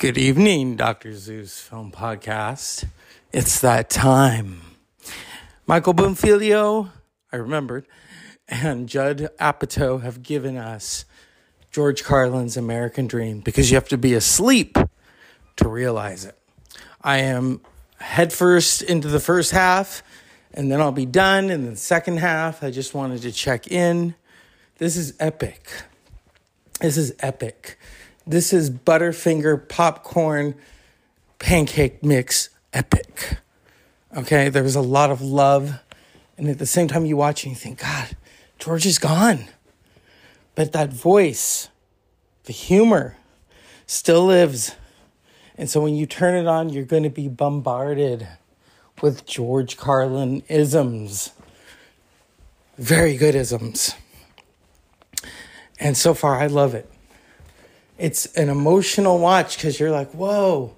Good evening, Dr. Zeus Film Podcast. It's that time. Michael Bonfiglio, I remembered, and Judd Apatow have given us George Carlin's American Dream because you have to be asleep to realize it. I am headfirst into the first half, and then I'll be done. In the second half, I just wanted to check in. This is epic. This is epic. This is Butterfinger popcorn pancake mix epic. Okay, there was a lot of love. And at the same time, you watch and you think, God, George is gone. But that voice, the humor, still lives. And so when you turn it on, you're going to be bombarded with George Carlin isms. Very good isms. And so far, I love it. It's an emotional watch because you're like, whoa,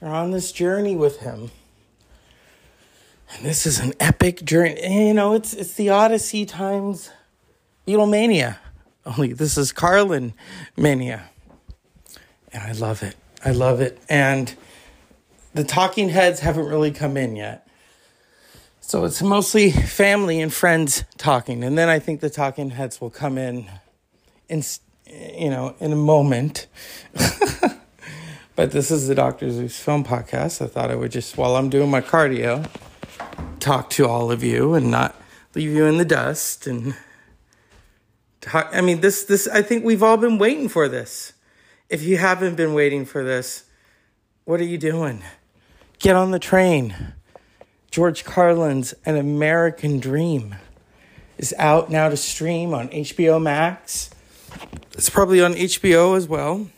you're on this journey with him. And this is an epic journey. And, you know, it's it's the Odyssey times Beatlemania. Only this is Carlin mania. And I love it. I love it. And the talking heads haven't really come in yet. So it's mostly family and friends talking. And then I think the talking heads will come in in you know, in a moment. but this is the Dr. Zeus film podcast. I thought I would just while I'm doing my cardio talk to all of you and not leave you in the dust and talk I mean this this I think we've all been waiting for this. If you haven't been waiting for this, what are you doing? Get on the train. George Carlin's An American Dream is out now to stream on HBO Max. It's probably on HBO as well.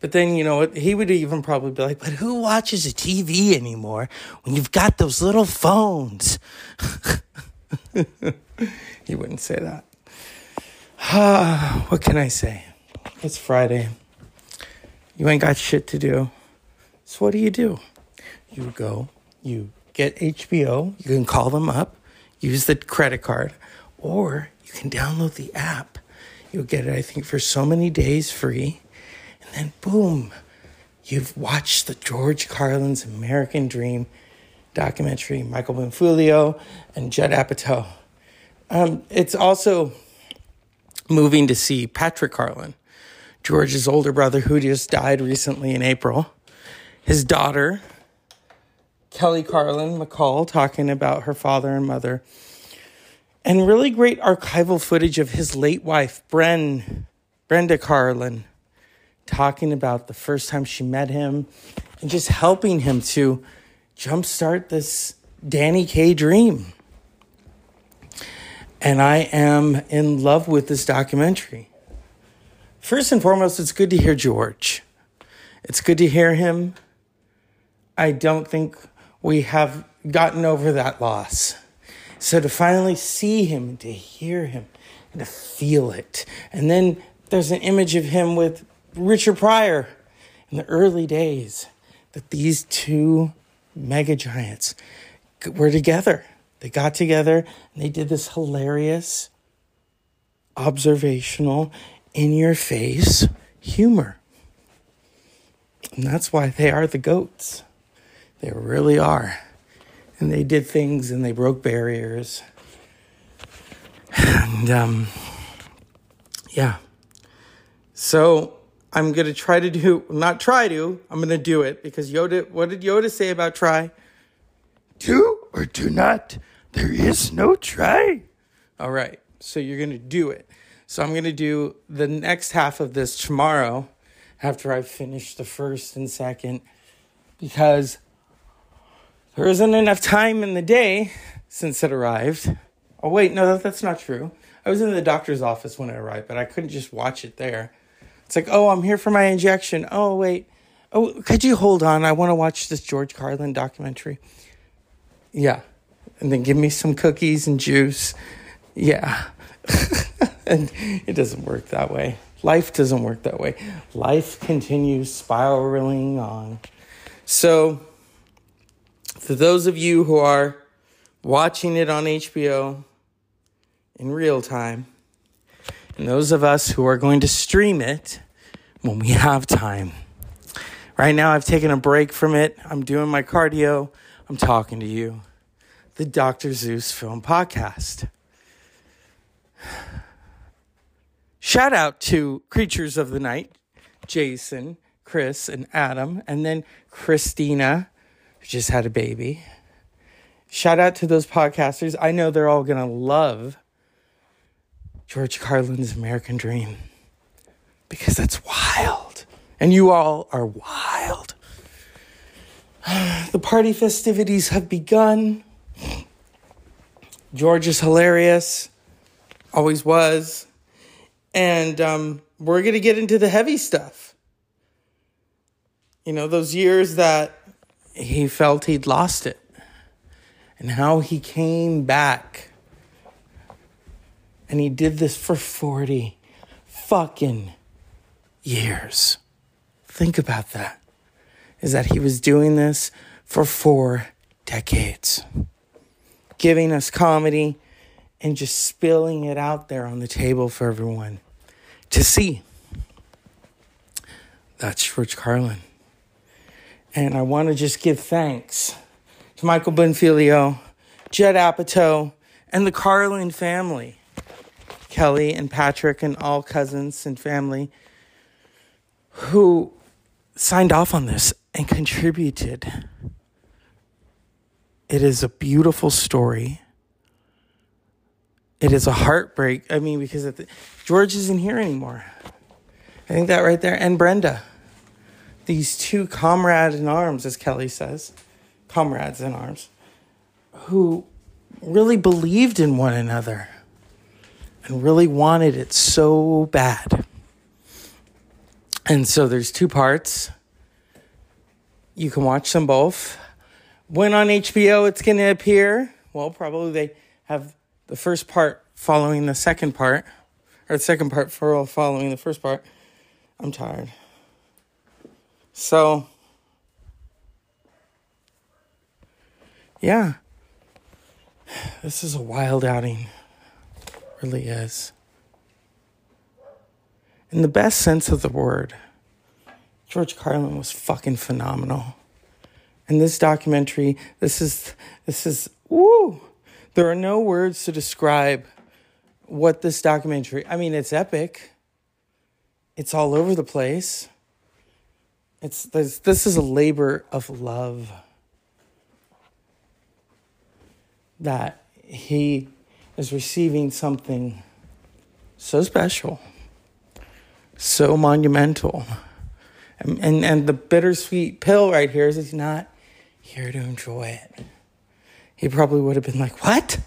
But then, you know, he would even probably be like, but who watches a TV anymore when you've got those little phones? he wouldn't say that. what can I say? It's Friday. You ain't got shit to do. So what do you do? You go, you get HBO, you can call them up, use the credit card, or you can download the app. You'll get it, I think, for so many days free. And then, boom, you've watched the George Carlin's American Dream documentary, Michael Bonfiglio and Judd Apatow. Um, it's also moving to see Patrick Carlin, George's older brother, who just died recently in April. His daughter, Kelly Carlin McCall, talking about her father and mother and really great archival footage of his late wife, Bren, Brenda Carlin, talking about the first time she met him and just helping him to jumpstart this Danny Kaye dream. And I am in love with this documentary. First and foremost, it's good to hear George. It's good to hear him. I don't think we have gotten over that loss. So to finally see him, to hear him, and to feel it. And then there's an image of him with Richard Pryor in the early days that these two mega giants were together. They got together and they did this hilarious, observational, in your face humor. And that's why they are the goats. They really are and they did things and they broke barriers. And um, yeah. So I'm going to try to do, not try to, I'm going to do it because Yoda, what did Yoda say about try? Do or do not. There is no try. All right. So you're going to do it. So I'm going to do the next half of this tomorrow after I finish the first and second because there isn't enough time in the day since it arrived. Oh, wait, no, that's not true. I was in the doctor's office when it arrived, but I couldn't just watch it there. It's like, oh, I'm here for my injection. Oh, wait. Oh, could you hold on? I want to watch this George Carlin documentary. Yeah. And then give me some cookies and juice. Yeah. and it doesn't work that way. Life doesn't work that way. Life continues spiraling on. So, for those of you who are watching it on HBO in real time, and those of us who are going to stream it when we have time, Right now, I've taken a break from it. I'm doing my cardio. I'm talking to you. The Dr. Zeus Film Podcast. Shout out to Creatures of the Night, Jason, Chris, and Adam, and then Christina, just had a baby. Shout out to those podcasters. I know they're all going to love George Carlin's American Dream because that's wild. And you all are wild. The party festivities have begun. George is hilarious, always was. And um, we're going to get into the heavy stuff. You know, those years that he felt he'd lost it and how he came back. And he did this for 40 fucking years. Think about that. Is that he was doing this for four decades, giving us comedy and just spilling it out there on the table for everyone to see. That's George Carlin. And I want to just give thanks to Michael Bonfiglio, Judd Apatow, and the Carlin family. Kelly and Patrick and all cousins and family who signed off on this and contributed. It is a beautiful story. It is a heartbreak. I mean, because the, George isn't here anymore. I think that right there. And Brenda. These two comrades in arms, as Kelly says, comrades in arms, who really believed in one another and really wanted it so bad. And so there's two parts. You can watch them both. When on HBO it's going to appear, well, probably they have the first part following the second part, or the second part for following the first part. I'm tired. So, yeah, this is a wild outing. really is. In the best sense of the word, George Carlin was fucking phenomenal. And this documentary, this is, this is, woo! There are no words to describe what this documentary, I mean, it's epic. It's all over the place. It's this, this is a labor of love that he is receiving something so special, so monumental. And, and, and the bittersweet pill right here is he's not here to enjoy it. He probably would have been like, What?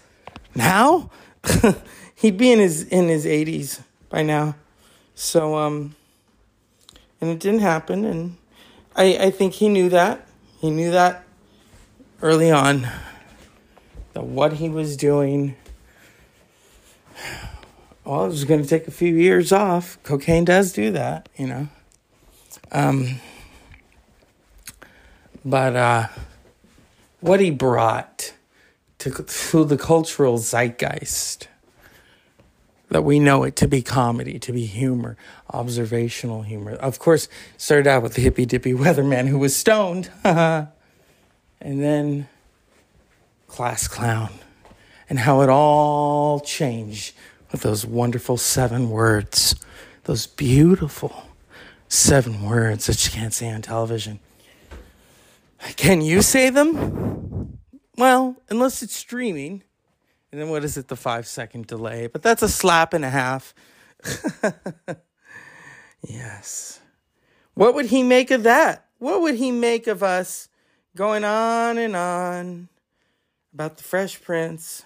Now? He'd be in his in his 80s by now. So um and it didn't happen and I, I think he knew that. He knew that early on that what he was doing well, it was going to take a few years off. Cocaine does do that, you know. Um, but uh, what he brought to, to the cultural zeitgeist that we know it to be comedy, to be humor, observational humor. Of course, started out with the hippy dippy weatherman who was stoned, and then class clown, and how it all changed with those wonderful seven words, those beautiful seven words that you can't say on television. Can you say them? Well, unless it's streaming. And then what is it, the five second delay? But that's a slap and a half. yes. What would he make of that? What would he make of us going on and on about the Fresh Prince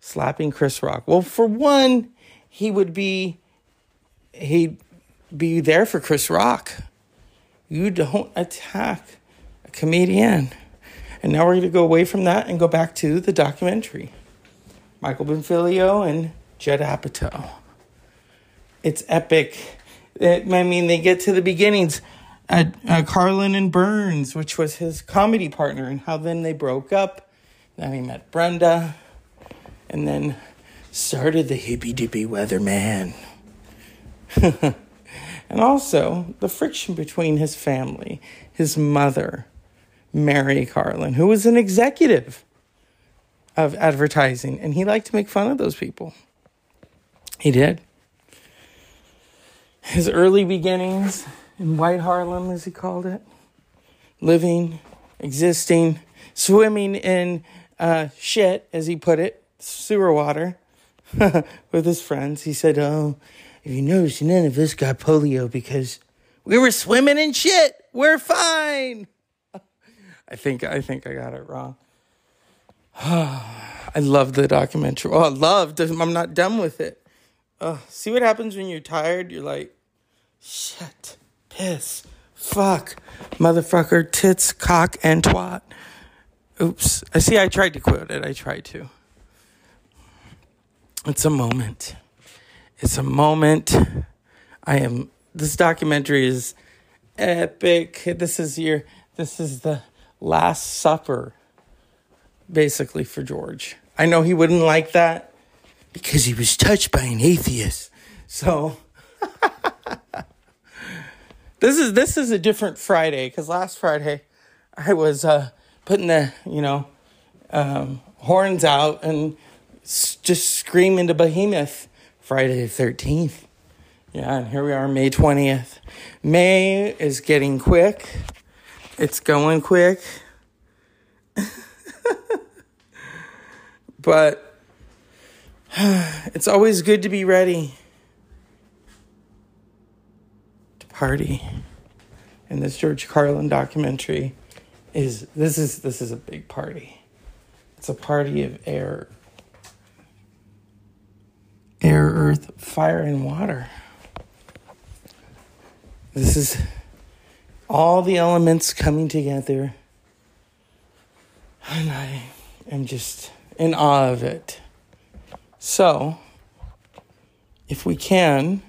slapping Chris Rock? Well, for one, he would be he'd be there for Chris Rock. You don't attack a comedian. And now we're going to go away from that and go back to the documentary. Michael Bonfiglio and Judd Apatow. It's epic. It, I mean, they get to the beginnings at uh, Carlin and Burns, which was his comedy partner, and how then they broke up. Then he met Brenda, and then started the hippy dippy weatherman. And also the friction between his family, his mother, Mary Carlin, who was an executive of advertising, and he liked to make fun of those people. He did. His early beginnings in White Harlem, as he called it, living, existing, swimming in uh, shit, as he put it, sewer water, with his friends. He said, Oh, if you notice, none of us got polio because we were swimming in shit. We're fine. I think I think I got it wrong. I love the documentary. Oh, I loved. I'm not done with it. Uh, see what happens when you're tired? You're like, shit, piss, fuck, motherfucker, tits, cock, and twat. Oops. I see. I tried to quote it. I tried to. It's a moment. It's a moment. I am. This documentary is epic. This is your. This is the Last Supper, basically, for George. I know he wouldn't like that because he was touched by an atheist. So this is this is a different Friday because last Friday I was uh, putting the you know um, horns out and s- just screaming to Behemoth Friday the thirteenth. Yeah, and here we are, May twentieth. May is getting quick. It's going quick. but it's always good to be ready to party. And this George Carlin documentary is this is this is a big party. It's a party of air air, earth, fire and water. This is all the elements coming together. And I am just in awe of it. So, if we can,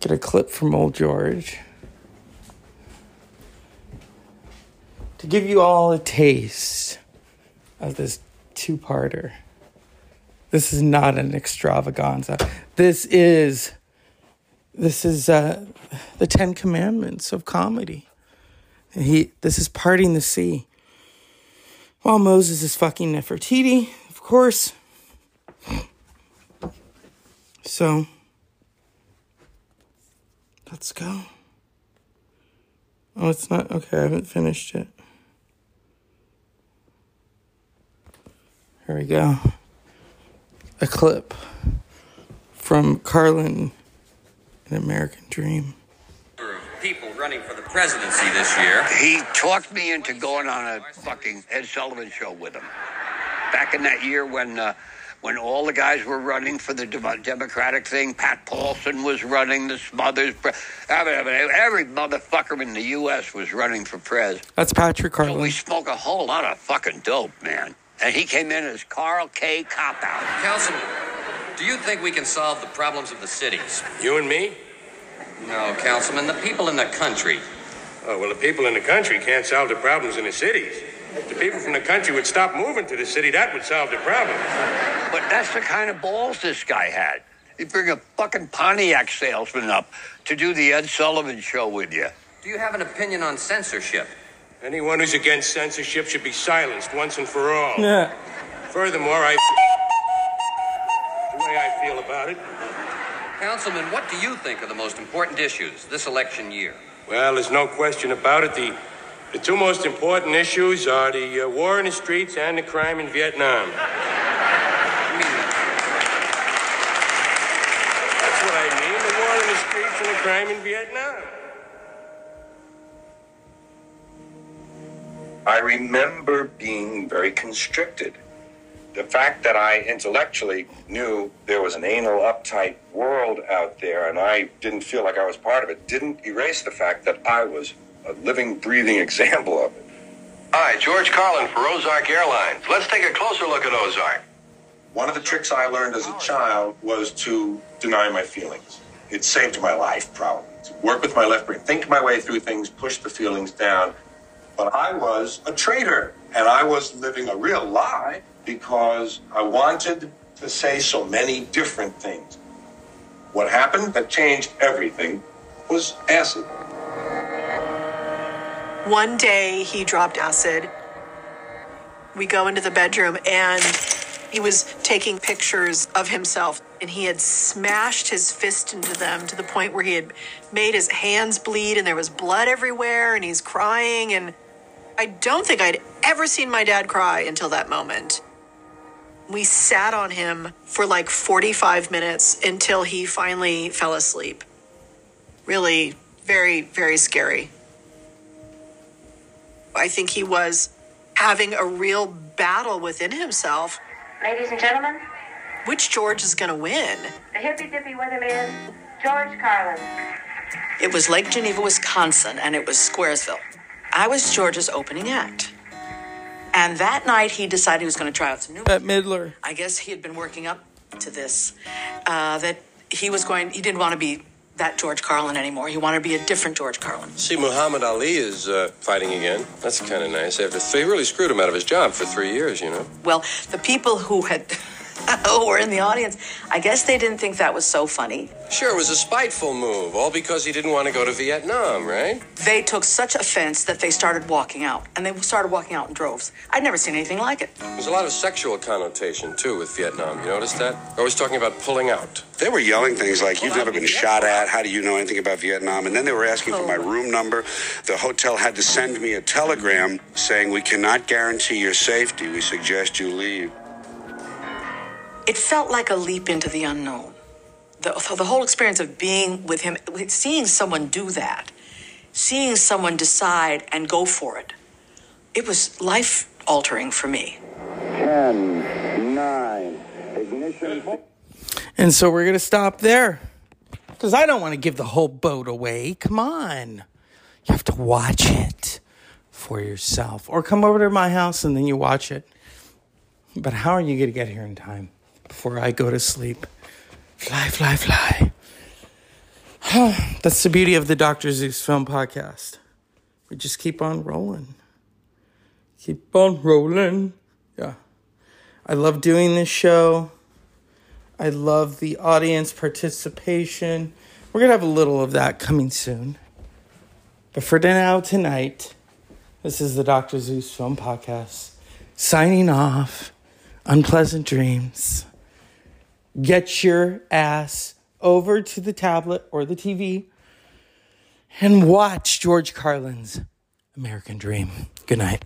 get a clip from Old George to give you all a taste of this two parter. This is not an extravaganza. This is this is uh, the Ten Commandments of comedy. He, this is parting the sea. While Moses is fucking Nefertiti, of course. So, let's go. Oh, it's not. Okay, I haven't finished it. Here we go. A clip from Carlin an American Dream. People running for the presidency this year. He talked me into going on a fucking Ed Sullivan show with him. Back in that year when uh, when all the guys were running for the Democratic thing, Pat Paulsen was running, the Smothers, every motherfucker in the U.S. was running for pres. That's Patrick Carlin. So we smoke a whole lot of fucking dope, man. And he came in as Carl K. Cop Out. Councilman, do you think we can solve the problems of the cities? You and me? No, Councilman, the people in the country. Oh, well, the people in the country can't solve the problems in the cities. If the people from the country would stop moving to the city, that would solve the problem. But that's the kind of balls this guy had. He'd bring a fucking Pontiac salesman up to do the Ed Sullivan show with you. Do you have an opinion on censorship? Anyone who's against censorship should be silenced once and for all. Yeah. Furthermore, I. the way I feel about it. Councilman, what do you think are the most important issues this election year? Well, there's no question about it. The, the two most important issues are the uh, war in the streets and the crime in Vietnam. You mean That's what I mean the war in the streets and the crime in Vietnam. I remember being very constricted. The fact that I intellectually knew there was an anal, uptight world out there and I didn't feel like I was part of it didn't erase the fact that I was a living, breathing example of it. Hi, George Carlin for Ozark Airlines. Let's take a closer look at Ozark. One of the tricks I learned as a child was to deny my feelings. It saved my life, probably. To work with my left brain, think my way through things, push the feelings down. But I was a traitor, and I was living a real lie because I wanted to say so many different things. What happened that changed everything was acid. One day he dropped acid. We go into the bedroom and he was taking pictures of himself and he had smashed his fist into them to the point where he had made his hands bleed and there was blood everywhere and he's crying and I don't think I'd ever seen my dad cry until that moment. We sat on him for like 45 minutes until he finally fell asleep. Really very very scary. I think he was having a real battle within himself. Ladies and gentlemen, Which George is going to win? the hippy dippy weatherman, George Carlin. It was Lake Geneva, Wisconsin, and it was Squaresville. I was George's opening act. And that night, he decided he was going to try out some new. Bette Midler. I guess he had been working up to this, uh, that he was going, he didn't want to be that George Carlin anymore. He wanted to be a different George Carlin. See, Muhammad Ali is uh, fighting again. That's kind of nice. After they really screwed him out of his job for three years, you know. Well, the people who had, who were in the audience, I guess they didn't think that was so funny. Sure, it was a spiteful move, all because he didn't want to go to Vietnam, right? They took such offense that they started walking out, and they started walking out in droves. I'd never seen anything like it. There's a lot of sexual connotation too with Vietnam. You notice that? They're always talking about pulling out. They were yelling things like, You've never been shot at. How do you know anything about Vietnam? And then they were asking for my oh. room number. The hotel had to send me a telegram saying, We cannot guarantee your safety. We suggest you leave. It felt like a leap into the unknown. The, the whole experience of being with him, seeing someone do that, seeing someone decide and go for it, it was life altering for me. 10, 9, ignition. And so we're going to stop there because I don't want to give the whole boat away. Come on. You have to watch it for yourself or come over to my house and then you watch it. But how are you going to get here in time before I go to sleep? Fly, fly, fly. That's the beauty of the Dr. Zeus Film Podcast. We just keep on rolling. Keep on rolling. Yeah. I love doing this show. I love the audience participation. We're going to have a little of that coming soon. But for now, tonight, this is the Dr. Zeus Film Podcast. Signing off. Unpleasant dreams. Get your ass over to the tablet or the TV and watch George Carlin's American Dream. Good night.